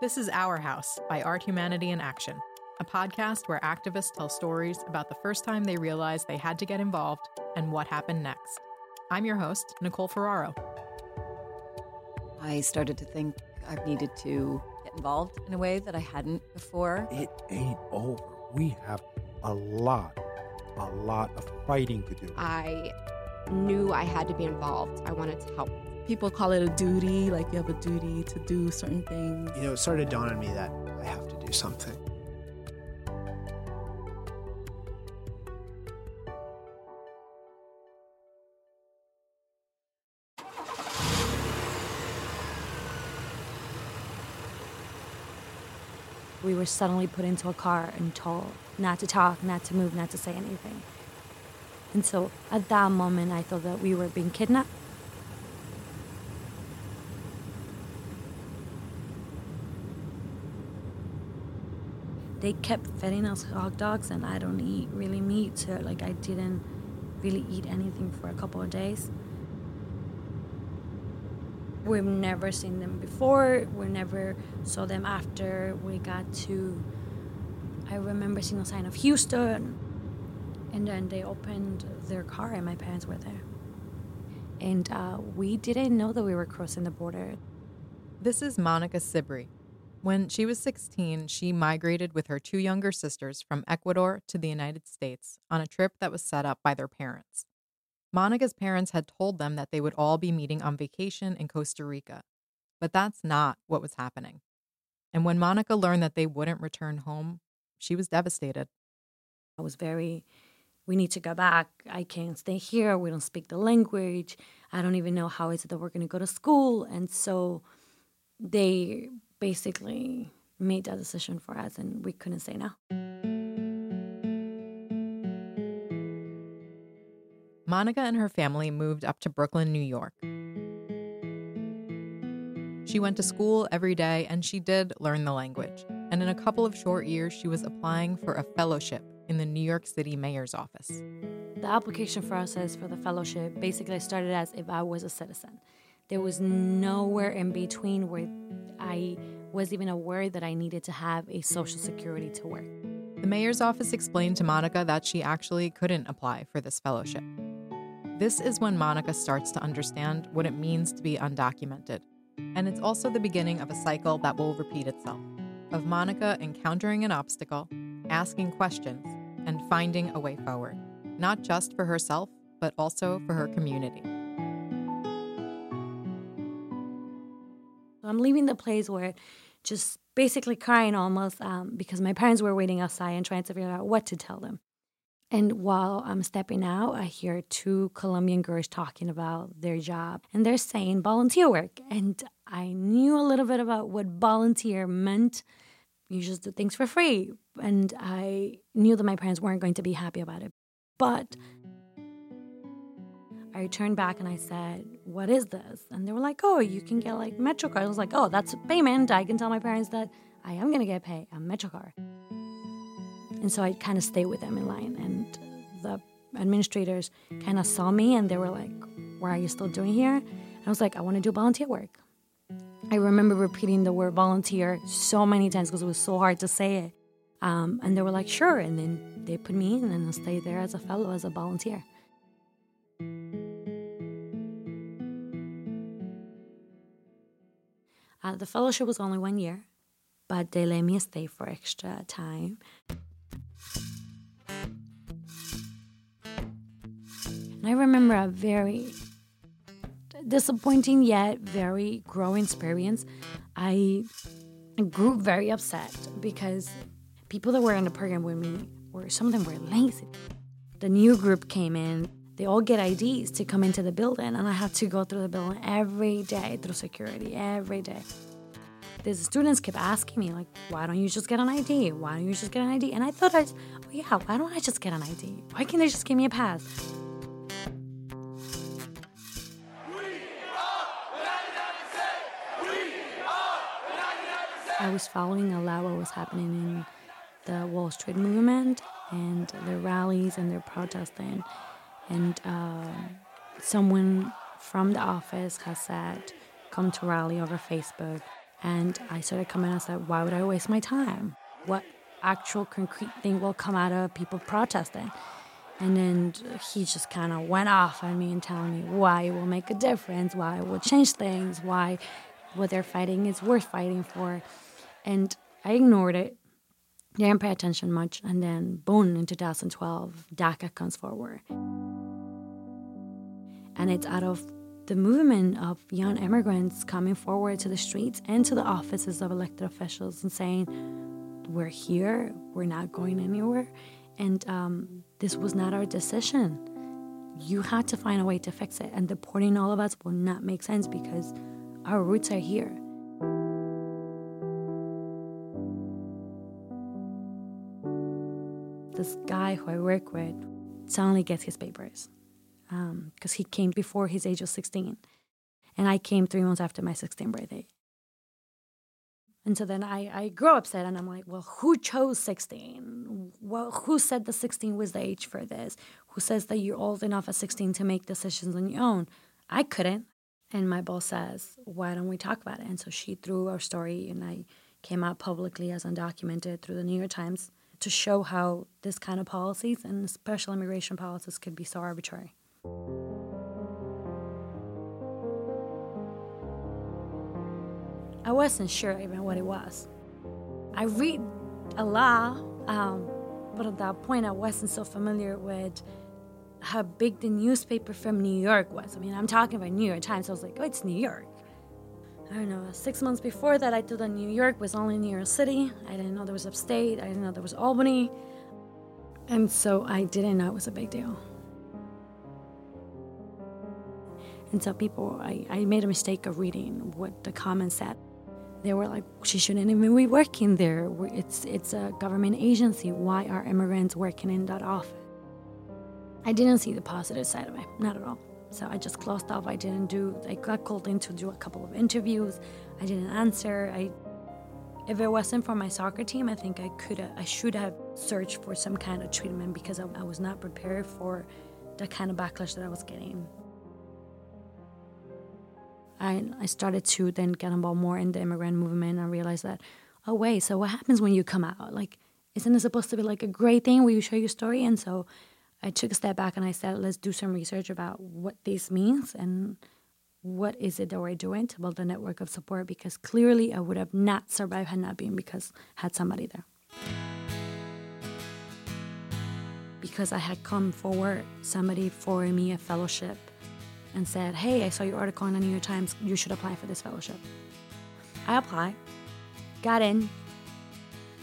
This is Our House by Art, Humanity, in Action, a podcast where activists tell stories about the first time they realized they had to get involved and what happened next. I'm your host, Nicole Ferraro. I started to think I needed to get involved in a way that I hadn't before. It ain't over. We have a lot, a lot of fighting to do. I knew I had to be involved. I wanted to help. People call it a duty, like you have a duty to do certain things. You know, it started to dawn on me that I have to do something. We were suddenly put into a car and told not to talk, not to move, not to say anything. And so at that moment, I thought that we were being kidnapped. They kept feeding us hot dogs, and I don't eat really meat, so like I didn't really eat anything for a couple of days. We've never seen them before. We never saw them after we got to. I remember seeing a sign of Houston, and then they opened their car, and my parents were there. And uh, we didn't know that we were crossing the border. This is Monica Sibri. When she was 16, she migrated with her two younger sisters from Ecuador to the United States on a trip that was set up by their parents. Monica's parents had told them that they would all be meeting on vacation in Costa Rica, but that's not what was happening. And when Monica learned that they wouldn't return home, she was devastated. I was very, we need to go back. I can't stay here. We don't speak the language. I don't even know how is it that we're going to go to school. And so they basically made that decision for us, and we couldn't say no. Monica and her family moved up to Brooklyn, New York. She went to school every day and she did learn the language. And in a couple of short years, she was applying for a fellowship in the New York City mayor's office. The application process for the fellowship basically started as if I was a citizen. There was nowhere in between where I was even aware that I needed to have a social security to work. The mayor's office explained to Monica that she actually couldn't apply for this fellowship. This is when Monica starts to understand what it means to be undocumented. And it's also the beginning of a cycle that will repeat itself of Monica encountering an obstacle, asking questions, and finding a way forward, not just for herself, but also for her community. I'm leaving the place where just basically crying almost um, because my parents were waiting outside and trying to figure out what to tell them. And while I'm stepping out, I hear two Colombian girls talking about their job and they're saying volunteer work. And I knew a little bit about what volunteer meant. You just do things for free. And I knew that my parents weren't going to be happy about it. But I turned back and I said, What is this? And they were like, Oh, you can get like MetroCard. I was like, Oh, that's a payment. I can tell my parents that I am going to get paid on MetroCard. And so I kind of stayed with them in line. And the administrators kind of saw me and they were like, Why are you still doing here? And I was like, I want to do volunteer work. I remember repeating the word volunteer so many times because it was so hard to say it. Um, and they were like, Sure. And then they put me in and I stayed there as a fellow, as a volunteer. Uh, the fellowship was only one year, but they let me stay for extra time. And I remember a very disappointing yet very growing experience. I grew very upset because people that were in the program with me were some of them were lazy. The new group came in. They all get IDs to come into the building, and I had to go through the building every day through security every day. The students kept asking me like, "Why don't you just get an ID? Why don't you just get an ID?" And I thought, I, oh yeah, why don't I just get an ID? Why can't they just give me a pass? I was following a lot what was happening in the Wall Street movement and their rallies and their protesting. And uh, someone from the office has said, come to rally over Facebook. And I started coming and I said, why would I waste my time? What actual concrete thing will come out of people protesting? And then he just kind of went off on me and telling me why it will make a difference, why it will change things, why what they're fighting is worth fighting for. And I ignored it, didn't pay attention much. And then, boom, in 2012, DACA comes forward. And it's out of the movement of young immigrants coming forward to the streets and to the offices of elected officials and saying, We're here, we're not going anywhere. And um, this was not our decision. You had to find a way to fix it. And deporting all of us will not make sense because our roots are here. This guy who I work with suddenly gets his papers because um, he came before his age of 16. And I came three months after my 16th birthday. And so then I, I grow upset and I'm like, well, who chose 16? Well, who said the 16 was the age for this? Who says that you're old enough at 16 to make decisions on your own? I couldn't. And my boss says, why don't we talk about it? And so she threw our story and I came out publicly as undocumented through the New York Times to show how this kind of policies and special immigration policies could be so arbitrary. I wasn't sure even what it was. I read a lot, um, but at that point I wasn't so familiar with how big the newspaper from New York was. I mean, I'm talking about New York Times. I was like, oh, it's New York. I don't know, six months before that, I thought that New York was only New York City. I didn't know there was upstate. I didn't know there was Albany. And so I didn't know it was a big deal. And so people, I, I made a mistake of reading what the comments said. They were like, she shouldn't even be working there. It's, it's a government agency. Why are immigrants working in that office? I didn't see the positive side of it, not at all. So I just closed off. I didn't do, I got called in to do a couple of interviews. I didn't answer. I, if it wasn't for my soccer team, I think I could, I should have searched for some kind of treatment because I, I was not prepared for the kind of backlash that I was getting. I, I started to then get involved more in the immigrant movement and realized that, oh, wait, so what happens when you come out? Like, isn't it supposed to be like a great thing where you share your story? And so I took a step back and I said, let's do some research about what this means and what is it that we're doing to build a network of support because clearly I would have not survived had not been because I had somebody there. Because I had come forward, somebody for me a fellowship and said, Hey, I saw your article in the New York Times. You should apply for this fellowship. I applied, got in.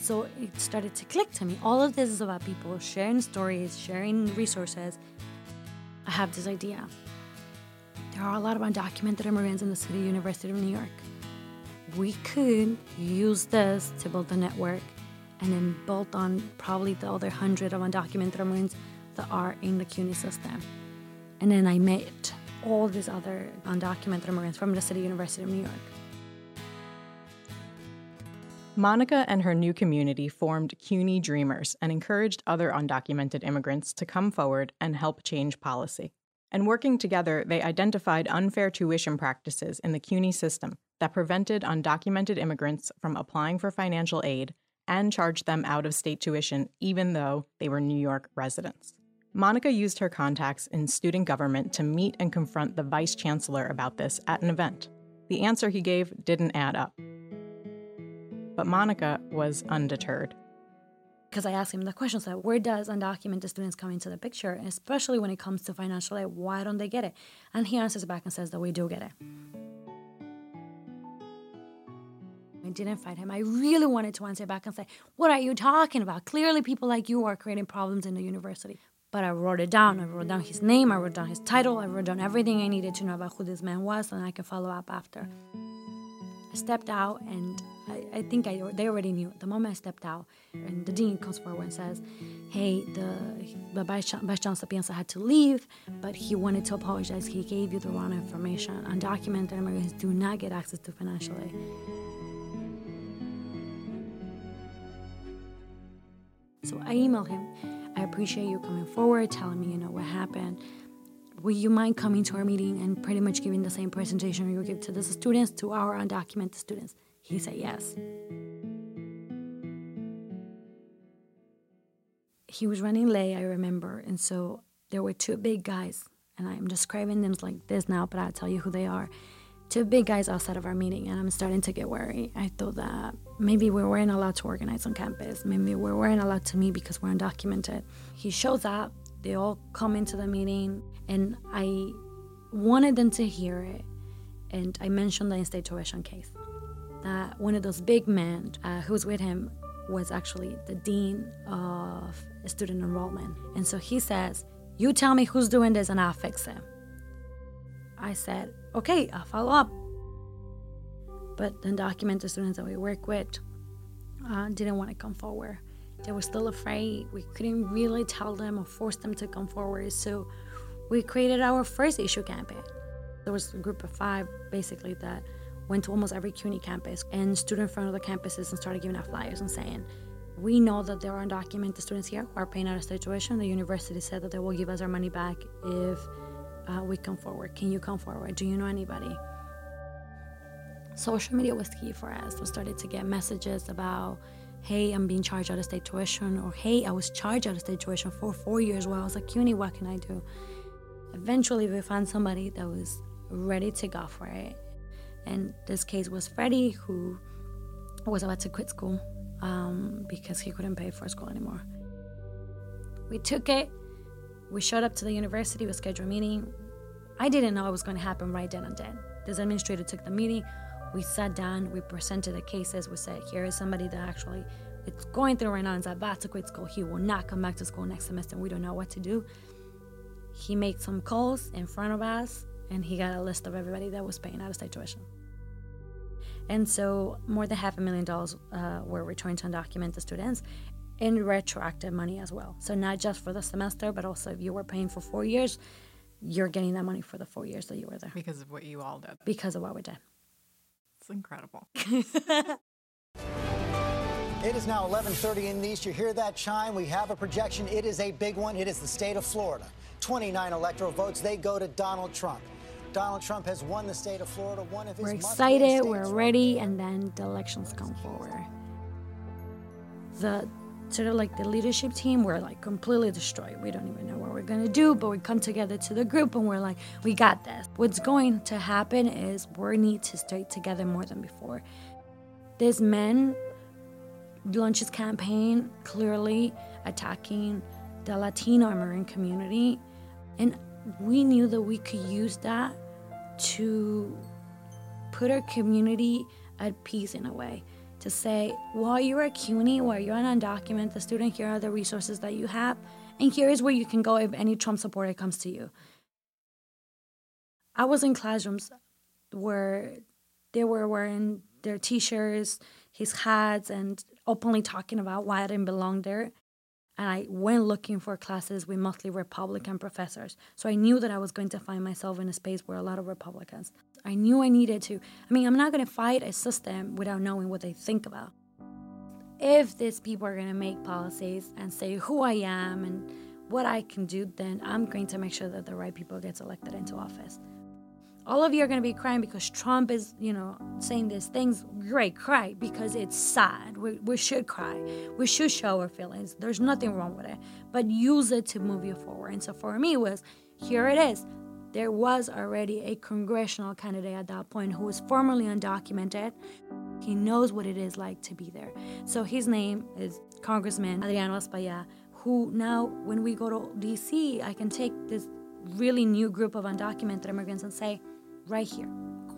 So it started to click to me. All of this is about people sharing stories, sharing resources. I have this idea. There are a lot of undocumented immigrants in the City University of New York. We could use this to build a network and then build on probably the other hundred of undocumented immigrants that are in the CUNY system. And then I met all these other undocumented immigrants from the City University of New York. Monica and her new community formed CUNY Dreamers and encouraged other undocumented immigrants to come forward and help change policy. And working together, they identified unfair tuition practices in the CUNY system that prevented undocumented immigrants from applying for financial aid and charged them out of state tuition even though they were New York residents. Monica used her contacts in student government to meet and confront the vice chancellor about this at an event. The answer he gave didn't add up. But Monica was undeterred. Because I asked him the question, so where does undocumented students come into the picture, especially when it comes to financial aid? Why don't they get it? And he answers back and says that we do get it. I didn't fight him. I really wanted to answer back and say, What are you talking about? Clearly, people like you are creating problems in the university but I wrote it down. I wrote down his name, I wrote down his title, I wrote down everything I needed to know about who this man was, and I could follow up after. I stepped out, and I, I think I, they already knew. The moment I stepped out, and the dean comes forward and says, Hey, the, the Chancellor Piensa had to leave, but he wanted to apologize. He gave you the wrong information. Undocumented immigrants do not get access to financial aid. So I emailed him appreciate you coming forward, telling me, you know, what happened. Would you mind coming to our meeting and pretty much giving the same presentation you give to the students, to our undocumented students? He said yes. He was running late, I remember, and so there were two big guys, and I'm describing them like this now, but I'll tell you who they are. Two big guys outside of our meeting, and I'm starting to get worried. I thought that maybe we weren't allowed to organize on campus. Maybe we weren't allowed to meet because we're undocumented. He shows up, they all come into the meeting, and I wanted them to hear it. And I mentioned the in-state tuition case. That one of those big men uh, who was with him was actually the dean of student enrollment. And so he says, You tell me who's doing this and I'll fix it. I said, Okay, I'll follow up. But the undocumented students that we work with uh, didn't want to come forward. They were still afraid. We couldn't really tell them or force them to come forward. So we created our first issue campaign. There was a group of five basically that went to almost every CUNY campus and stood in front of the campuses and started giving out flyers and saying, we know that there are undocumented students here who are paying out of state tuition. The university said that they will give us our money back if uh, we come forward. Can you come forward? Do you know anybody? Social media was key for us. We started to get messages about, hey, I'm being charged out of state tuition, or hey, I was charged out of state tuition for four years while I was at CUNY. What can I do? Eventually, we found somebody that was ready to go for it. And this case was Freddie, who was about to quit school um, because he couldn't pay for school anymore. We took it. We showed up to the university. We scheduled meeting. I didn't know it was going to happen right then and then. This administrator took the meeting. We sat down. We presented the cases. We said, here is somebody that actually it's going through right now and is about to quit school. He will not come back to school next semester. We don't know what to do. He made some calls in front of us, and he got a list of everybody that was paying out of state tuition. And so more than half a million dollars uh, were returned to undocumented students in retroactive money as well. So not just for the semester, but also if you were paying for four years, you're getting that money for the four years that you were there. Because of what you all did. Because of what we did. It's incredible. It is now 11:30 in the East. You hear that chime? We have a projection. It is a big one. It is the state of Florida. 29 electoral votes. They go to Donald Trump. Donald Trump has won the state of Florida. One of his We're excited, we're ready, and then the elections come forward. The sort of like the leadership team, we're like completely destroyed. We don't even know what we're gonna do, but we come together to the group and we're like, we got this. What's going to happen is we need to stay together more than before. This man launched campaign clearly attacking the Latino immigrant community, and we knew that we could use that to put our community at peace in a way. To say, while you're at CUNY, while you're an undocumented student, here are the resources that you have, and here is where you can go if any Trump supporter comes to you. I was in classrooms where they were wearing their t-shirts, his hats, and openly talking about why I didn't belong there. And I went looking for classes with mostly Republican professors. So I knew that I was going to find myself in a space where a lot of Republicans. I knew I needed to. I mean, I'm not going to fight a system without knowing what they think about. If these people are going to make policies and say who I am and what I can do, then I'm going to make sure that the right people gets elected into office. All of you are going to be crying because Trump is, you know, saying these things. Great, cry because it's sad. We, we should cry. We should show our feelings. There's nothing wrong with it. But use it to move you forward. And so for me, it was here it is. There was already a congressional candidate at that point who was formerly undocumented. He knows what it is like to be there. So his name is Congressman Adriano Espaillat, who now, when we go to DC, I can take this really new group of undocumented immigrants and say, right here,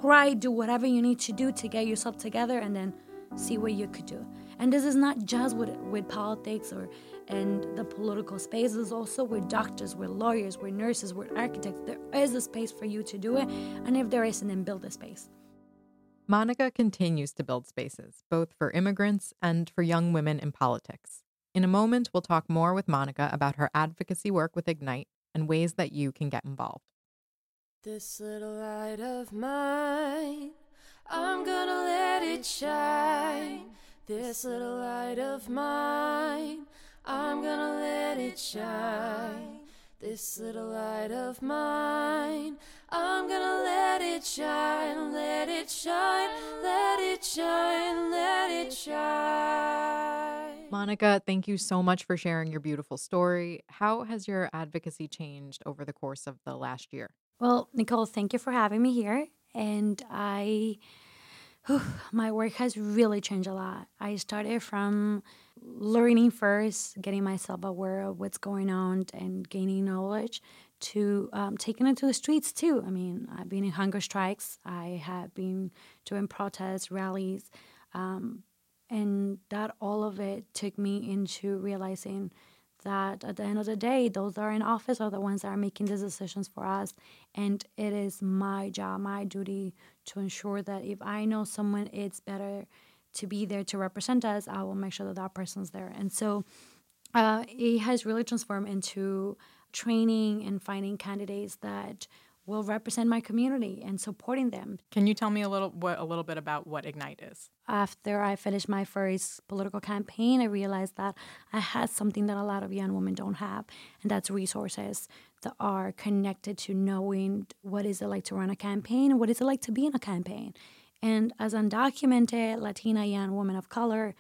cry, do whatever you need to do to get yourself together, and then see what you could do. And this is not just with, with politics or and the political spaces It's also with doctors, with lawyers, with nurses, with architects. There is a space for you to do it, and if there isn't, then build a space. Monica continues to build spaces, both for immigrants and for young women in politics. In a moment, we'll talk more with Monica about her advocacy work with Ignite and ways that you can get involved. This little light of mine, I'm gonna let it shine. This little light of mine, I'm gonna let it shine. This little light of mine, I'm gonna let it shine, let it shine, let it shine. Let it shine. Monica, thank you so much for sharing your beautiful story. How has your advocacy changed over the course of the last year? Well, Nicole, thank you for having me here. And I, my work has really changed a lot. I started from learning first, getting myself aware of what's going on and gaining knowledge, to um, taking it to the streets too. I mean, I've been in hunger strikes, I have been doing protests, rallies, um, and that all of it took me into realizing that at the end of the day, those that are in office are the ones that are making these decisions for us. And it is my job, my duty to ensure that if I know someone it's better to be there to represent us, I will make sure that that person's there. And so uh, it has really transformed into training and finding candidates that will represent my community and supporting them. Can you tell me a little what a little bit about what Ignite is? After I finished my first political campaign, I realized that I had something that a lot of young women don't have, and that's resources that are connected to knowing what is it like to run a campaign and what is it like to be in a campaign. And as undocumented Latina young woman of color,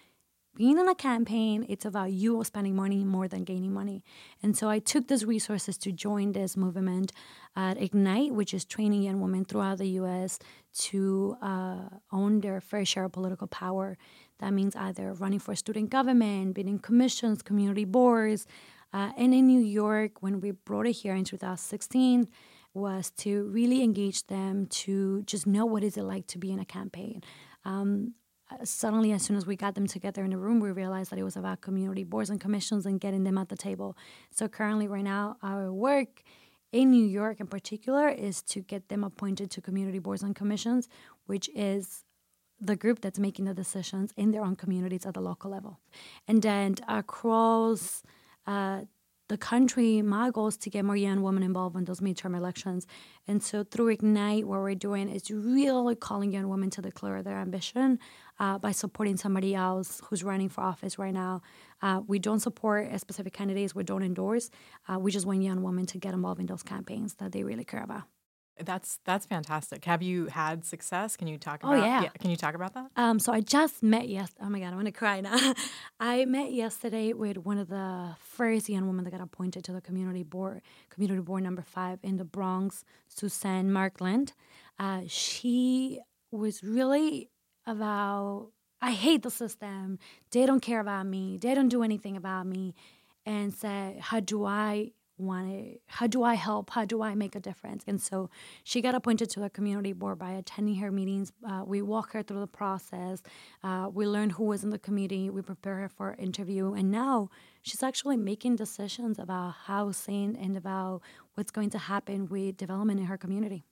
being in a campaign, it's about you spending money more than gaining money. And so I took those resources to join this movement at Ignite, which is training young women throughout the US to uh, own their fair share of political power. That means either running for student government, being in commissions, community boards. Uh, and in New York, when we brought it here in 2016, was to really engage them to just know what is it like to be in a campaign. Um, suddenly, as soon as we got them together in a room, we realized that it was about community boards and commissions and getting them at the table. So currently, right now, our work in New York in particular is to get them appointed to community boards and commissions, which is the group that's making the decisions in their own communities at the local level. And then across uh, the country, my goal is to get more young women involved in those midterm elections. And so through Ignite, what we're doing is really calling young women to declare their ambition uh, by supporting somebody else who's running for office right now. Uh, we don't support specific candidates, we don't endorse. Uh, we just want young women to get involved in those campaigns that they really care about. That's that's fantastic. Have you had success? Can you talk Oh, about yeah. Can you talk about that? Um, so I just met yes. Oh my god, I'm gonna cry now. I met yesterday with one of the first young women that got appointed to the community board, community board number five in the Bronx, Suzanne Markland. Uh, she was really about I hate the system. They don't care about me. They don't do anything about me, and said, how do I want to how do i help? How do i make a difference? And so she got appointed to the community board by attending her meetings. Uh, we walk her through the process. Uh, we learn who was in the committee we prepare her for interview. And now she's actually making decisions about housing and about what's going to happen with development in her community.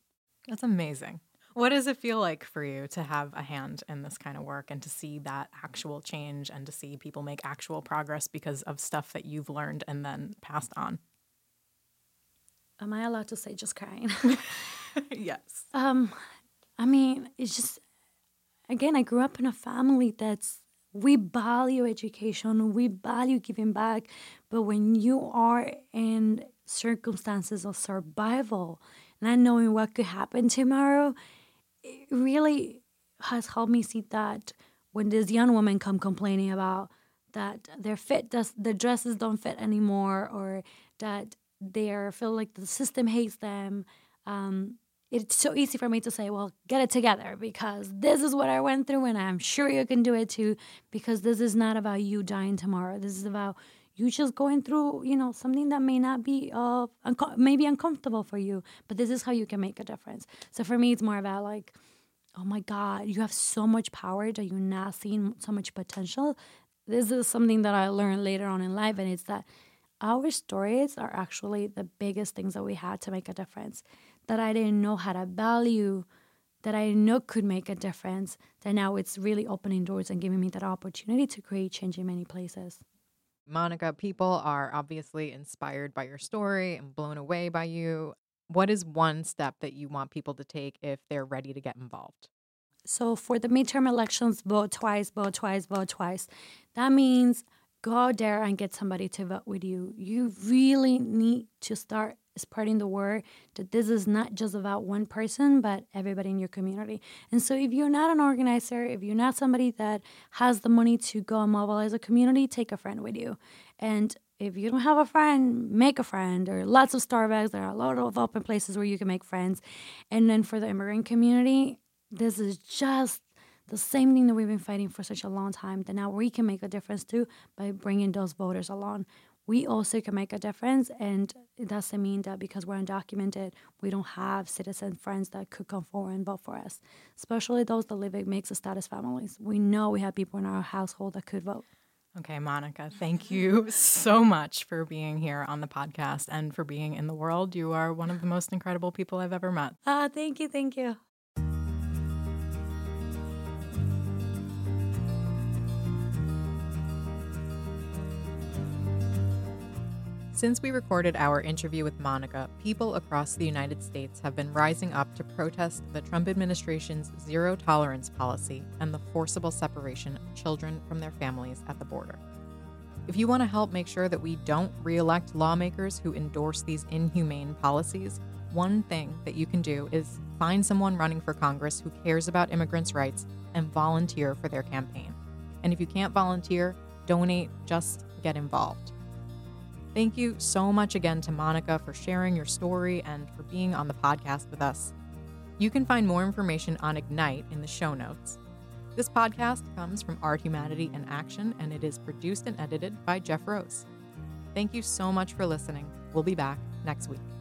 That's amazing. What does it feel like for you to have a hand in this kind of work and to see that actual change and to see people make actual progress because of stuff that you've learned and then passed on? Am i allowed to say just crying yes. Um, I mean, it's just again, I grew up in a family that's we value education, we value giving back, but when you are in circumstances of survival, not knowing what could happen tomorrow, it really has helped me see that when this young woman come complaining about that their fit does the dresses don't fit anymore or that they are feel like the system hates them um, it's so easy for me to say, well, get it together because this is what I went through and I'm sure you can do it too because this is not about you dying tomorrow. This is about you just going through, you know, something that may not be uh unco- maybe uncomfortable for you, but this is how you can make a difference. So for me it's more about like oh my god, you have so much power that you're not seeing so much potential. This is something that I learned later on in life and it's that our stories are actually the biggest things that we had to make a difference that I didn't know how to value, that I know could make a difference, that now it's really opening doors and giving me that opportunity to create change in many places. Monica, people are obviously inspired by your story and blown away by you. What is one step that you want people to take if they're ready to get involved? So for the midterm elections, vote twice, vote twice, vote twice. That means go out there and get somebody to vote with you. You really need to start spreading the word that this is not just about one person, but everybody in your community. And so, if you're not an organizer, if you're not somebody that has the money to go and mobilize a community, take a friend with you. And if you don't have a friend, make a friend. There are lots of Starbucks. There are a lot of open places where you can make friends. And then for the immigrant community, this is just the same thing that we've been fighting for such a long time that now we can make a difference too by bringing those voters along we also can make a difference and it doesn't mean that because we're undocumented we don't have citizen friends that could come forward and vote for us especially those that live in mixed status families we know we have people in our household that could vote Okay, Monica, thank you so much for being here on the podcast and for being in the world. You are one of the most incredible people I've ever met. Ah, uh, thank you, thank you. Since we recorded our interview with Monica, people across the United States have been rising up to protest the Trump administration's zero tolerance policy and the forcible separation of children from their families at the border. If you want to help make sure that we don't re elect lawmakers who endorse these inhumane policies, one thing that you can do is find someone running for Congress who cares about immigrants' rights and volunteer for their campaign. And if you can't volunteer, donate, just get involved. Thank you so much again to Monica for sharing your story and for being on the podcast with us. You can find more information on Ignite in the show notes. This podcast comes from Art, Humanity, and Action, and it is produced and edited by Jeff Rose. Thank you so much for listening. We'll be back next week.